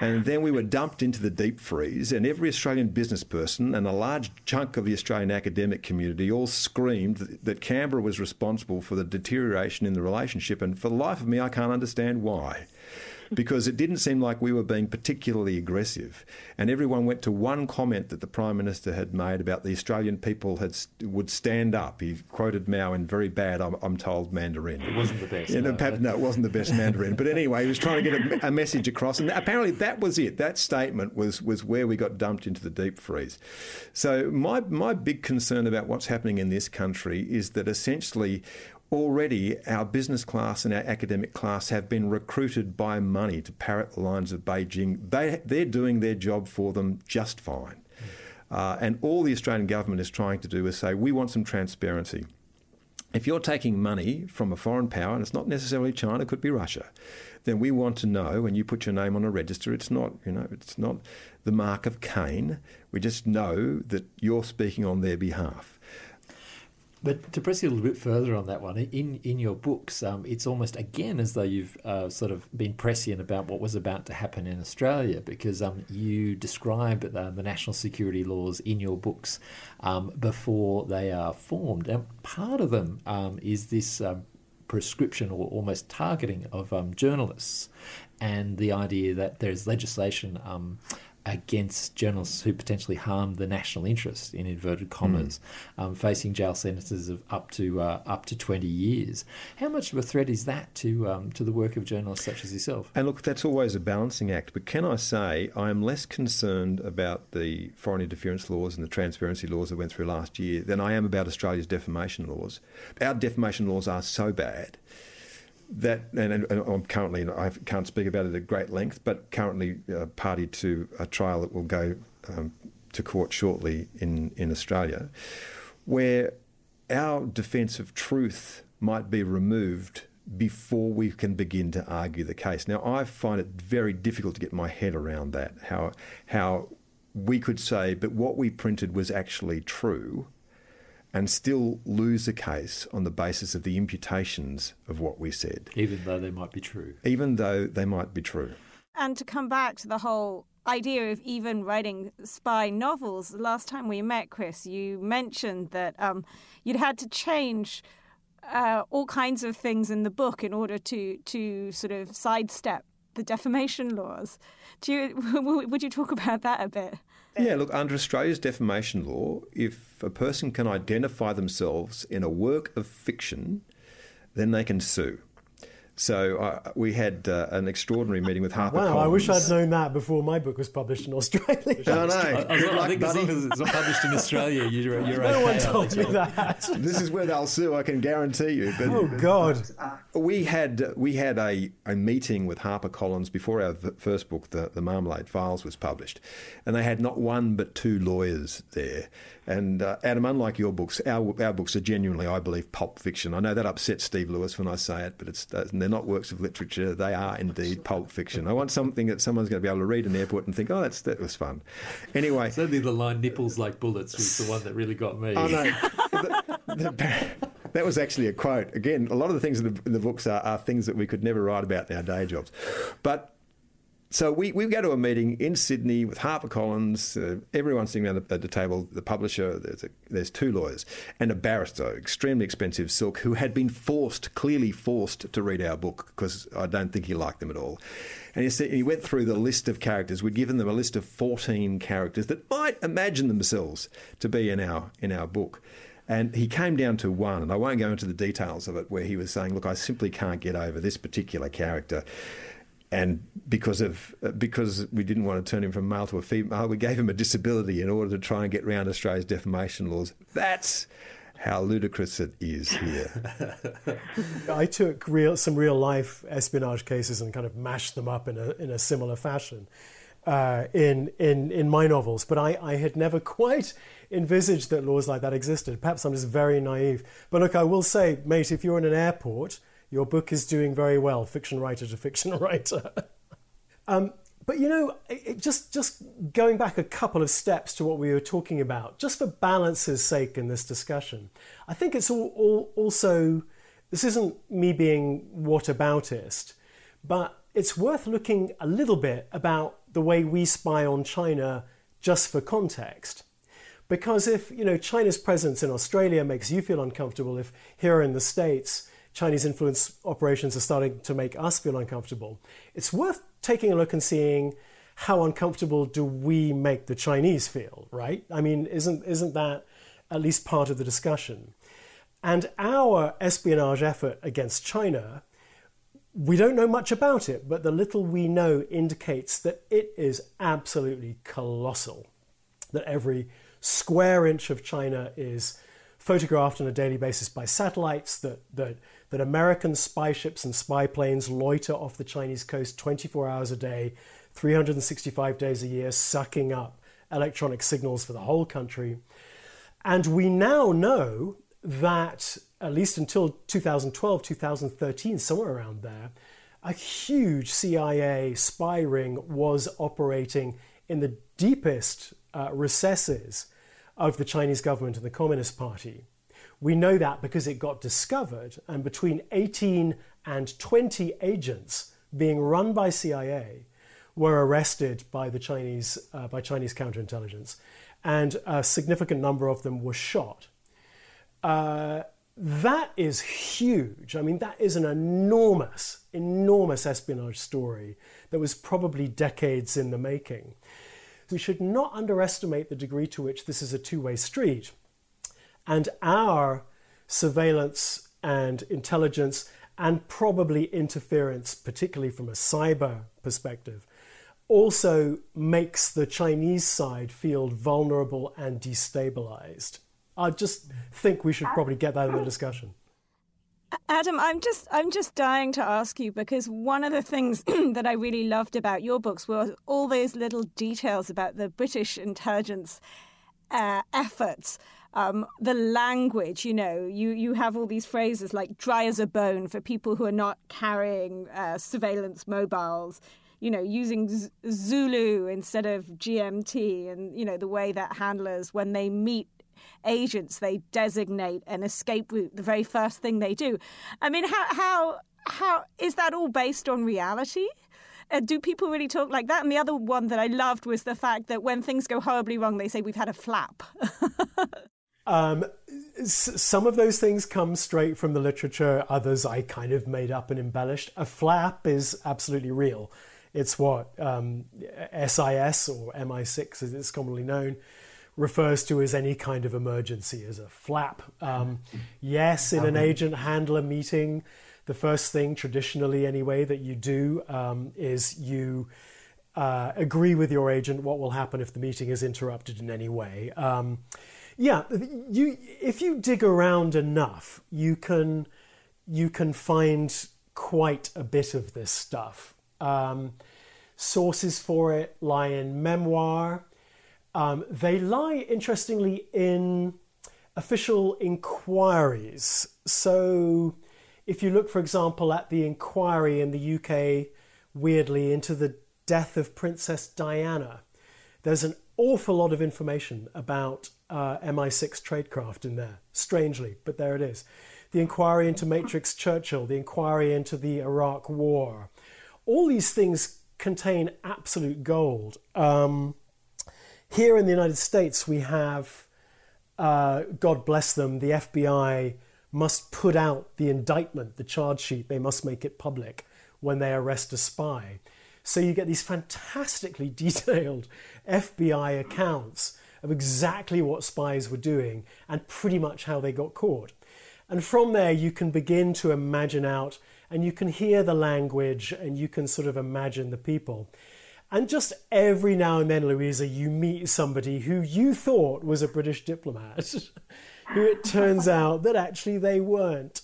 Speaker 6: And then we were dumped into the deep freeze, and every Australian business person and a large chunk of the Australian academic community all screamed that Canberra was responsible for the deterioration in the relationship. And for the life of me, I can't understand why because it didn't seem like we were being particularly aggressive. And everyone went to one comment that the Prime Minister had made about the Australian people had would stand up. He quoted Mao in very bad, I'm, I'm told, Mandarin.
Speaker 2: It wasn't the best.
Speaker 6: Yeah, no, no, it wasn't the best Mandarin. But anyway, he was trying to get a, a message across. And apparently that was it. That statement was, was where we got dumped into the deep freeze. So my, my big concern about what's happening in this country is that essentially already our business class and our academic class have been recruited by money to parrot the lines of Beijing. They, they're doing their job for them just fine. Uh, and all the Australian government is trying to do is say, we want some transparency. if you're taking money from a foreign power, and it's not necessarily China, it could be Russia, then we want to know when you put your name on a register, it's not, you know, it's not the mark of Cain. We just know that you're speaking on their behalf.
Speaker 2: But to press you a little bit further on that one, in in your books, um, it's almost again as though you've uh, sort of been prescient about what was about to happen in Australia, because um, you describe the, the, national security laws in your books um, before they are formed, and part of them um, is this um, prescription or almost targeting of um, journalists, and the idea that there's legislation against journalists who potentially harm the national interest in inverted commas, mm. um, facing jail sentences of up to uh, up to twenty years. How much of a threat is that to um, to the work of journalists such as yourself?
Speaker 6: And look, that's always a balancing act. But can I say I am less concerned about the foreign interference laws and the transparency laws that went through last year than I am about Australia's defamation laws. Our defamation laws are so bad that, and, and, I'm currently, I can't speak about it at great length, but currently uh, party to a trial that will go um, to court shortly in, in Australia, where our defence of truth might be removed before we can begin to argue the case. Now, I find it very difficult to get my head around that, how, how we could say, but what we printed was actually true and still lose a case on the basis of the imputations of what we said.
Speaker 2: Even though they might be true.
Speaker 6: Even though they might be true.
Speaker 1: And to come back to the whole idea of even writing spy novels, the last time we met, Chris, you mentioned that um, you'd had to change uh, all kinds of things in the book in order to, to sort of sidestep the defamation laws. Do you, would you talk about that a bit?
Speaker 6: Yeah, look, under Australia's defamation law, if a person can identify themselves in a work of fiction, then they can sue. So uh, we had uh, an extraordinary meeting with Harper.
Speaker 7: Wow,
Speaker 6: Collins.
Speaker 7: I wish I'd known that before my book was published in Australia.
Speaker 6: no, no.
Speaker 2: I, I, I think as long as it's not published in Australia, you're, you're
Speaker 7: no
Speaker 2: okay.
Speaker 7: one told you that.
Speaker 6: this is where they'll sue. I can guarantee you. But,
Speaker 7: oh God!
Speaker 6: We had we had a, a meeting with Harper Collins before our first book, the the Marmalade Files, was published, and they had not one but two lawyers there. And uh, Adam, unlike your books, our our books are genuinely, I believe, pulp fiction. I know that upsets Steve Lewis when I say it, but it's they're not works of literature. They are indeed pulp fiction. I want something that someone's going to be able to read in the airport and think, oh, that's that was fun. Anyway,
Speaker 2: certainly the line "nipples like bullets" was the one that really got me.
Speaker 6: Oh no. the, the, that was actually a quote. Again, a lot of the things in the, in the books are, are, things that we could never write about in our day jobs. But so we, we go to a meeting in Sydney with HarperCollins, uh, everyone sitting around the, the, table, the publisher, there's, a, there's two lawyers, and a barrister, extremely expensive silk, who had been forced, clearly forced to read our book because I don't think he liked them at all. And he, said, he went through the list of characters. We'd given them a list of 14 characters that might imagine themselves to be in our, in our book. And he came down to one, and I won't go into the details of it, where he was saying, Look, I simply can't get over this particular character and because of because we didn't want to turn him from male to a female, we gave him a disability in order to try and get around Australia's defamation laws. That's how ludicrous it is here.
Speaker 7: I took real, some real life espionage cases and kind of mashed them up in a in a similar fashion uh, in in in my novels, but I, I had never quite envisaged that laws like that existed. Perhaps I'm just very naive. But look, I will say, mate, if you're in an airport your book is doing very well, fiction writer to fiction writer. um, but you know, it, just just going back a couple of steps to what we were talking about, just for balance's sake in this discussion, I think it's all, all also this isn't me being whataboutist, but it's worth looking a little bit about the way we spy on China just for context. Because if you know China's presence in Australia makes you feel uncomfortable, if here in the States Chinese influence operations are starting to make us feel uncomfortable, it's worth taking a look and seeing how uncomfortable do we make the Chinese feel, right? I mean, isn't, isn't that at least part of the discussion? And our espionage effort against China, we don't know much about it, but the little we know indicates that it is absolutely colossal. That every square inch of China is photographed on a daily basis by satellites, that, that that American spy ships and spy planes loiter off the Chinese coast 24 hours a day, 365 days a year, sucking up electronic signals for the whole country. And we now know, that at least until 2012, 2013, somewhere around there, a huge CIA spy ring was operating in the deepest uh, recesses of the Chinese government and the Communist Party. We know that because it got discovered, and between 18 and 20 agents being run by CIA were arrested by the Chinese uh, by Chinese counterintelligence, and a significant number of them were shot. Uh, that is huge. I mean, that is an enormous, enormous espionage story that was probably decades in the making. We should not underestimate the degree to which this is a two way street. And our surveillance and intelligence, and probably interference, particularly from a cyber perspective, also makes the Chinese side feel vulnerable and destabilized. I just think we should probably get that in the discussion.
Speaker 1: Adam, I'm just I'm just dying to ask you because one of the things that I really loved about your books were all those little details about the British intelligence uh, efforts. Um, the language, you know, you, you have all these phrases like dry as a bone for people who are not carrying uh, surveillance mobiles, you know, using Z- Zulu instead of GMT, and, you know, the way that handlers, when they meet agents, they designate an escape route the very first thing they do. I mean, how how how is that all based on reality? Uh, do people really talk like that? And the other one that I loved was the fact that when things go horribly wrong, they say we've had a flap.
Speaker 7: um, some of those things come straight from the literature. Others I kind of made up and embellished. A flap is absolutely real. It's what um, SIS or MI6, as it's commonly known, refers to as any kind of emergency, as a flap. Um, yes, in an agent handler meeting, the first thing, traditionally anyway, that you do um, is you uh, agree with your agent what will happen if the meeting is interrupted in any way. Um, yeah, you if you dig around enough, you can you can find quite a bit of this stuff. Um, sources for it lie in memoir. Um, they lie, interestingly, in official inquiries. So, if you look, for example, at the inquiry in the UK, weirdly, into the death of Princess Diana, there's an awful lot of information about uh, MI6 tradecraft in there, strangely, but there it is. The inquiry into Matrix Churchill, the inquiry into the Iraq War, all these things contain absolute gold. Um, here in the United States, we have, uh, God bless them, the FBI must put out the indictment, the charge sheet, they must make it public when they arrest a spy. So you get these fantastically detailed FBI accounts of exactly what spies were doing and pretty much how they got caught. And from there, you can begin to imagine out and you can hear the language and you can sort of imagine the people. And just every now and then, Louisa, you meet somebody who you thought was a British diplomat, who it turns out that actually they weren't.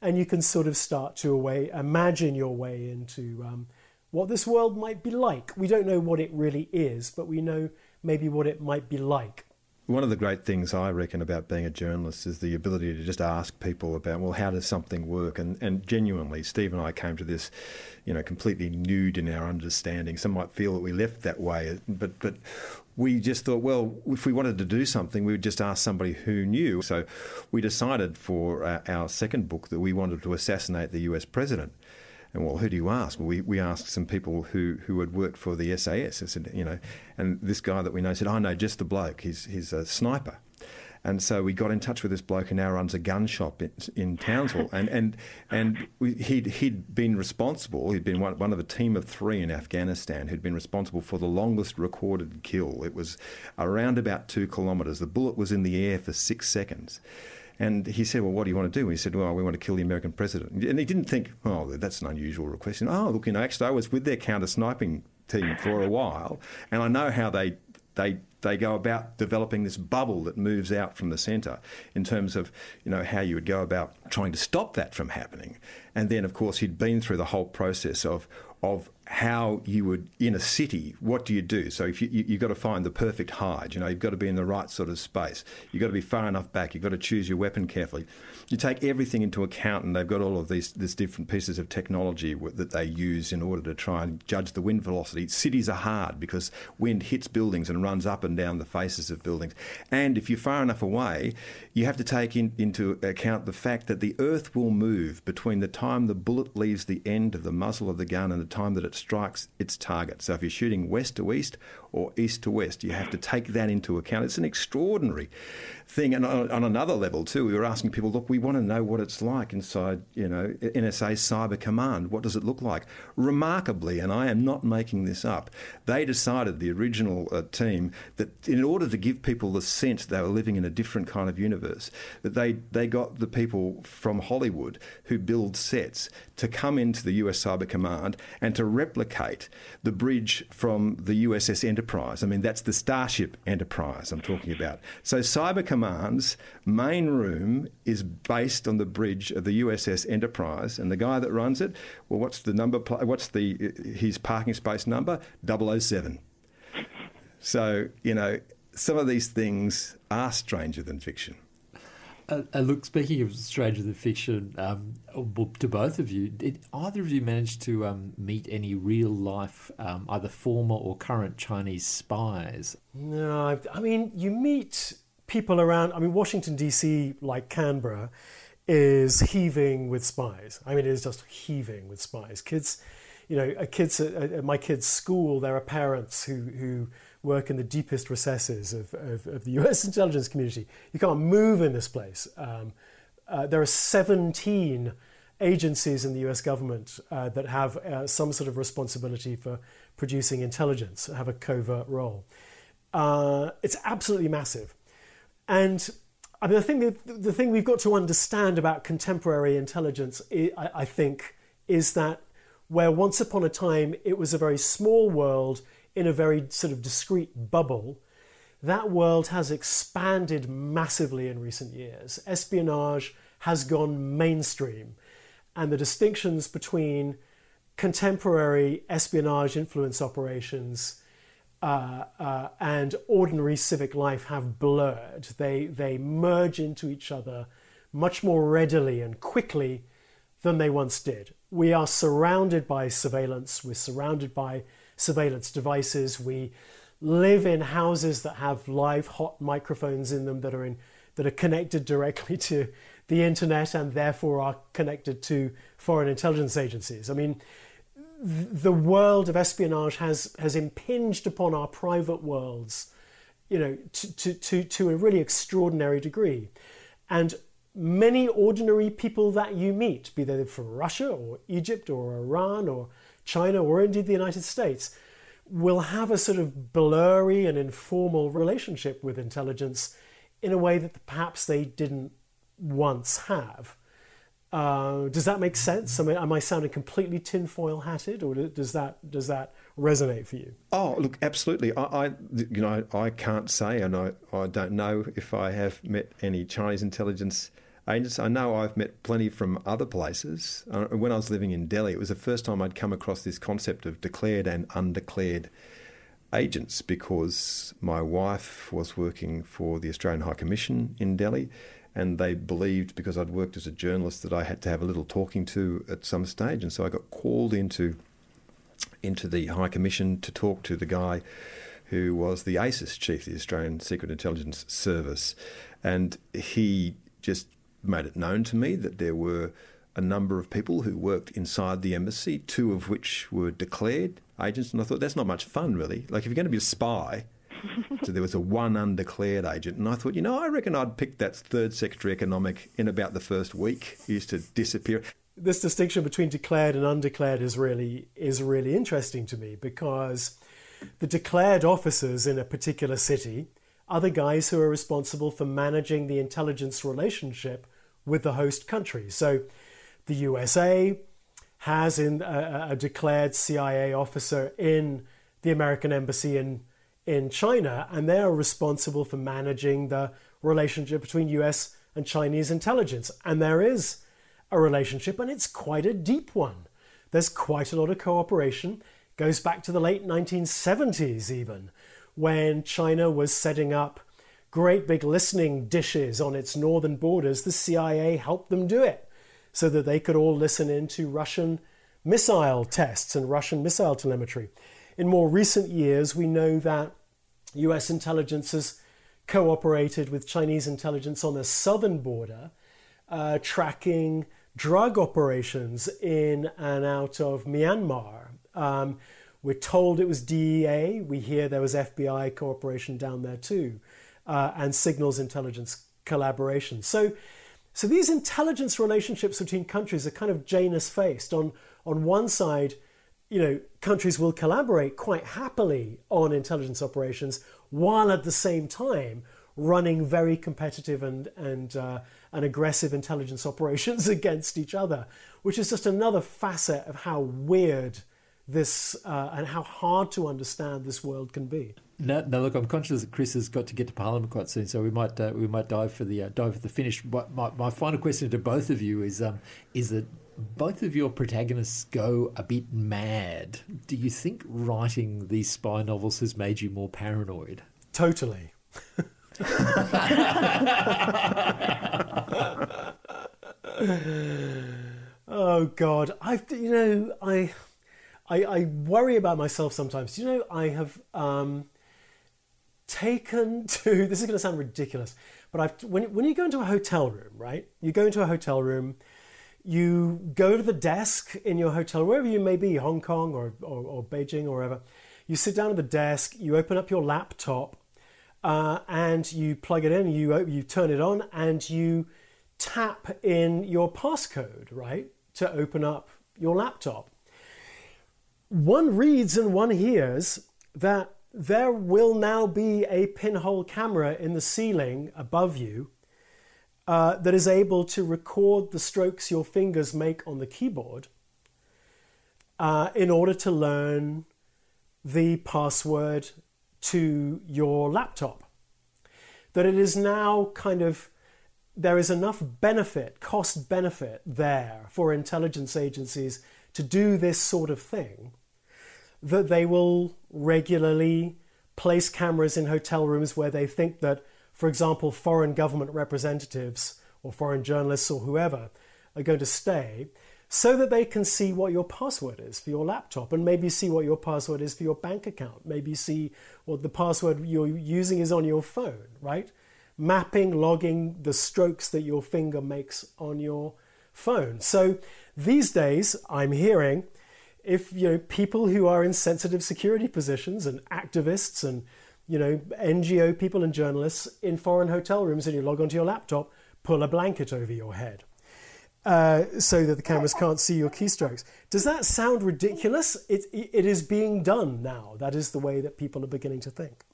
Speaker 7: And you can sort of start to away, imagine your way into um, what this world might be like. We don't know what it really is, but we know maybe what it might be like.
Speaker 6: One of the great things I reckon about being a journalist is the ability to just ask people about, well, how does something work? And, and genuinely, Steve and I came to this, you know, completely nude in our understanding. Some might feel that we left that way, but but we just thought, well, if we wanted to do something, we would just ask somebody who knew. So we decided for our, our second book that we wanted to assassinate the US president. And well, who do you ask? Well, we, we asked some people who, who had worked for the SAS. I said, you know, and this guy that we know said, I know just the bloke. He's, he's a sniper. And so we got in touch with this bloke who now runs a gun shop in, in Townsville. And, and, and we, he'd, he'd been responsible, he'd been one, one of a team of three in Afghanistan who'd been responsible for the longest recorded kill. It was around about two kilometres. The bullet was in the air for six seconds. And he said, Well, what do you want to do? He said, Well, we want to kill the American president. And he didn't think, Oh, that's an unusual request. And, oh, look, you know, actually, I was with their counter sniping team for a while, and I know how they, they, they go about developing this bubble that moves out from the centre in terms of, you know, how you would go about trying to stop that from happening. And then, of course, he'd been through the whole process of, of how you would in a city what do you do? So if you, you have got to find the perfect hide you know you've got to be in the right sort of space. You've got to be far enough back. You've got to choose your weapon carefully. You take everything into account and they've got all of these these different pieces of technology that they use in order to try and judge the wind velocity. Cities are hard because wind hits buildings and runs up and down the faces of buildings. And if you're far enough away you have to take in, into account the fact that the earth will move between the time the bullet leaves the end of the muzzle of the gun and the time that it strikes its target. So if you're shooting west to east or east to west, you have to take that into account. It's an extraordinary thing. And on, on another level, too, we were asking people, look, we want to know what it's like inside, you know, NSA Cyber Command. What does it look like? Remarkably, and I am not making this up, they decided, the original uh, team, that in order to give people the sense they were living in a different kind of universe, that they, they got the people from Hollywood who build sets to come into the US Cyber Command and to replicate the bridge from the USS Enterprise. I mean, that's the Starship Enterprise I'm talking about. So Cyber Command's main room is based on the bridge of the USS Enterprise, and the guy that runs it, well, what's the number? What's the his parking space number? 007. So you know, some of these things are stranger than fiction.
Speaker 2: Uh, uh, look, speaking of stranger than fiction, um, to both of you, did either of you manage to um, meet any real life, um, either former or current Chinese spies?
Speaker 7: No, I mean, you meet people around, I mean, Washington, D.C., like Canberra, is heaving with spies. I mean, it is just heaving with spies. Kids, you know, kids at, my kids' school, there are parents who, who work in the deepest recesses of, of, of the US intelligence community. You can't move in this place. Um, uh, there are 17 agencies in the US government uh, that have uh, some sort of responsibility for producing intelligence, have a covert role. Uh, it's absolutely massive. And I mean, I think the, the thing we've got to understand about contemporary intelligence, I, I think, is that where once upon a time it was a very small world in a very sort of discrete bubble, that world has expanded massively in recent years. Espionage has gone mainstream, and the distinctions between contemporary espionage influence operations uh, uh, and ordinary civic life have blurred. They, they merge into each other much more readily and quickly than they once did. We are surrounded by surveillance, we're surrounded by surveillance devices, we live in houses that have live hot microphones in them that are, in, that are connected directly to the internet and therefore are connected to foreign intelligence agencies. I mean, the world of espionage has has impinged upon our private worlds, you know, to, to, to, to a really extraordinary degree. And many ordinary people that you meet, be they from Russia or Egypt or Iran or China or indeed the United States, will have a sort of blurry and informal relationship with intelligence in a way that perhaps they didn't once have. Uh, does that make sense? I mean, am I sounding completely tinfoil hatted, or does that does that resonate for you?
Speaker 6: Oh, look, absolutely. I, I you know, I can't say, and I, I don't know if I have met any Chinese intelligence agents. I know I've met plenty from other places. Uh, when I was living in Delhi, it was the first time I'd come across this concept of declared and undeclared agents because my wife was working for the Australian High Commission in Delhi and they believed because I'd worked as a journalist that I had to have a little talking to at some stage, and so I got called into into the High Commission to talk to the guy who was the ASIS chief, the Australian Secret Intelligence Service, and he just made it known to me that there were a number of people who worked inside the embassy, two of which were declared agents, and I thought that's not much fun, really. Like if you're going to be a spy so there was a one undeclared agent. And I thought, you know, I reckon I'd pick that third secretary economic in about the first week. He used to disappear.
Speaker 7: This distinction between declared and undeclared is really is really interesting to me because the declared officers in a particular city are the guys who are responsible for managing the intelligence relationship with the host country. So the USA has in a, a declared CIA officer in the American embassy in in China, and they are responsible for managing the relationship between US and Chinese intelligence. And there is a relationship, and it's quite a deep one there's quite a lot of cooperation. Goes back to the late 1970s, even, when China was setting up great big listening dishes on its northern borders. The CIA helped them do it so that they could all listen into Russian missile tests and Russian missile telemetry. In more recent years, we know that US intelligence has cooperated with Chinese intelligence on the southern border, uh, tracking drug operations in and out of Myanmar. Um, we're told it was DEA. We hear there was FBI cooperation down there too, uh, and signals intelligence collaboration. So, so these intelligence relationships between countries are kind of Janus faced. On on one side, you know, countries will collaborate quite happily on intelligence operations, while at the same time running very competitive and and uh, and aggressive intelligence operations against each other, which is just another facet of how weird this uh, and how hard to understand this world can be.
Speaker 2: Now, now, look, I'm conscious that Chris has got to get to Parliament quite soon, so we might uh, we might dive for the uh, dive for the finish. But My, my, final question to both of you is um, is that both of your protagonists go a bit mad. Do you think writing these spy novels has made you more paranoid?
Speaker 7: Totally. oh God, I've you know I, I, I worry about myself sometimes. You know I have um, taken to this is going to sound ridiculous, but I've when when you go into a hotel room, right? You go into a hotel room. You go to the desk in your hotel, wherever you may be, Hong Kong or, or, or Beijing or wherever. You sit down at the desk, you open up your laptop, uh, and you plug it in, you, you turn it on, and you tap in your passcode, right, to open up your laptop. One reads and one hears that there will now be a pinhole camera in the ceiling above you uh, that is able to record the strokes your fingers make on the keyboard uh, in order to learn the password to your laptop. That it is now kind of, there is enough benefit, cost benefit there for intelligence agencies to do this sort of thing that they will regularly place cameras in hotel rooms where they think that, for example, foreign government representatives or foreign journalists or whoever are going to stay so that they can see what your password is for your laptop and maybe see what your password is for your bank account, maybe see what the password you're using is on your phone, right? Mapping, logging the strokes that your finger makes on your phone. So these days, I'm hearing if you know people who are in sensitive security positions and activists and you know NGO people and journalists in foreign hotel rooms and you log onto your laptop, pull a blanket over your head uh, so that the cameras can't see your keystrokes. Does that sound ridiculous? It, it is being done now. That is the way that people are beginning to think.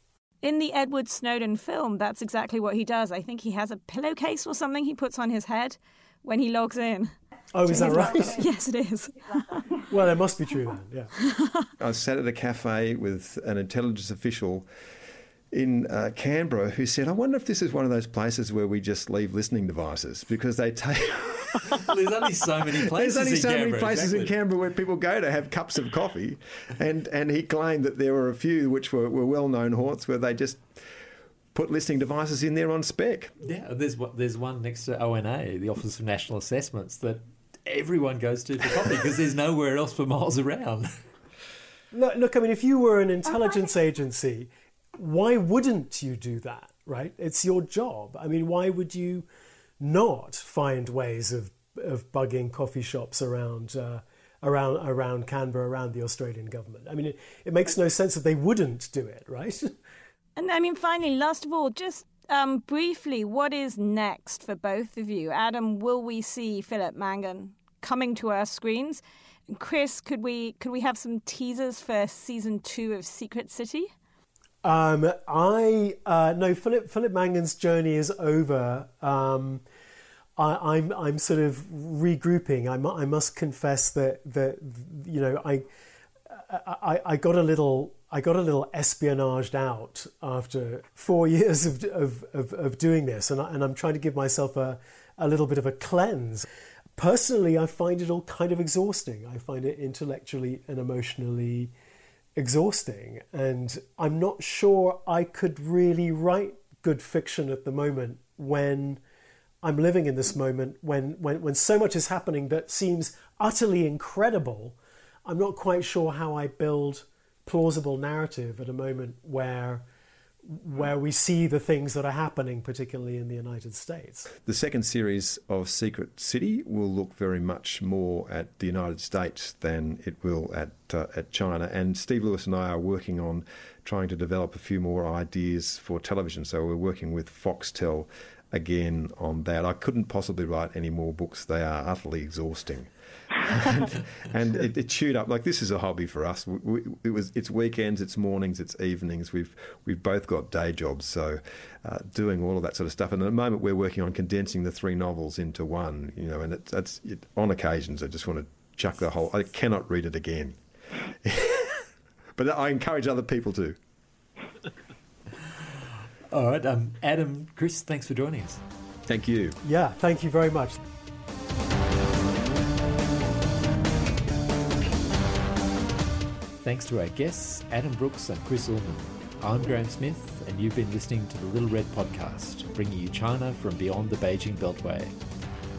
Speaker 1: In the Edward Snowden film, that's exactly what he does. I think he has a pillowcase or something he puts on his head when he logs in.
Speaker 7: Oh, is that right?
Speaker 1: yes, it is.
Speaker 7: well, it must be true then, yeah.
Speaker 6: I sat at a cafe with an intelligence official in uh, Canberra who said, I wonder if this is one of those places where we just leave listening devices because they take.
Speaker 2: There's only so many places.
Speaker 6: There's only so
Speaker 2: Canberra,
Speaker 6: many places
Speaker 2: exactly.
Speaker 6: in Canberra where people go to have cups of coffee, and and he claimed that there were a few which were, were well known haunts where they just put listening devices in there on spec.
Speaker 2: Yeah, there's there's one next to ONA, the Office of National Assessments, that everyone goes to for coffee because there's nowhere else for miles around.
Speaker 7: Look, look, I mean, if you were an intelligence agency, why wouldn't you do that, right? It's your job. I mean, why would you not find ways of, of bugging coffee shops around, uh, around, around Canberra, around the Australian government? I mean, it, it makes no sense that they wouldn't do it, right?
Speaker 1: And I mean, finally, last of all, just um, briefly, what is next for both of you? Adam, will we see Philip Mangan coming to our screens? Chris, could we could we have some teasers for season two of Secret City?
Speaker 7: Um, I uh, no Philip Philip Mangan's journey is over. Um, I, am I'm, I'm sort of regrouping. I, I must confess that that you know I, I I got a little I got a little espionaged out after four years of of, of, of doing this, and I, and I'm trying to give myself a a little bit of a cleanse. Personally, I find it all kind of exhausting. I find it intellectually and emotionally exhausting. And I'm not sure I could really write good fiction at the moment when I'm living in this moment, when, when, when so much is happening that seems utterly incredible. I'm not quite sure how I build plausible narrative at a moment where where we see the things that are happening, particularly in the United States.
Speaker 6: The second series of Secret City will look very much more at the United States than it will at uh, at China. And Steve Lewis and I are working on trying to develop a few more ideas for television. So we're working with Foxtel again on that. I couldn't possibly write any more books. They are utterly exhausting and, and it, it, chewed up. Like this is a hobby for us. We, it was it's weekends, it's mornings, it's evenings. We've we've both got day jobs, so uh, doing all of that sort of stuff. And at the moment, we're working on condensing the three novels into one. You know, and it, it's it, on occasions I just want to chuck the whole. I cannot read it again, but I encourage other people to.
Speaker 2: All right, um, Adam, Chris, thanks for joining us.
Speaker 6: Thank you.
Speaker 7: Yeah, thank you very much.
Speaker 2: Thanks to our guests, Adam Brookes and Chris Uhlmann. I'm Graeme Smith, and you've been listening to the Little Red Podcast, bringing you China from beyond the Beijing Beltway.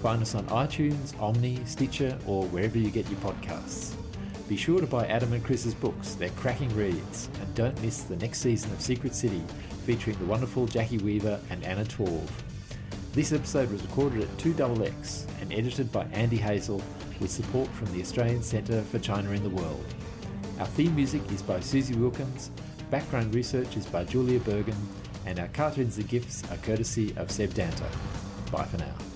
Speaker 2: Find us on iTunes, Omny, Stitcher, or wherever you get your podcasts. Be sure to buy Adam and Chris's books, they're cracking reads, and don't miss the next season of Secret City featuring the wonderful Jacki Weaver and Anna Torv. This episode was recorded at 2XX and edited by Andy Hazel with support from the Australian Centre for China in the World. Our theme music is by Susie Wilkins, background research is by Julia Bergen, and our cartoons and gifts are courtesy of Seb Danta. Bye for now.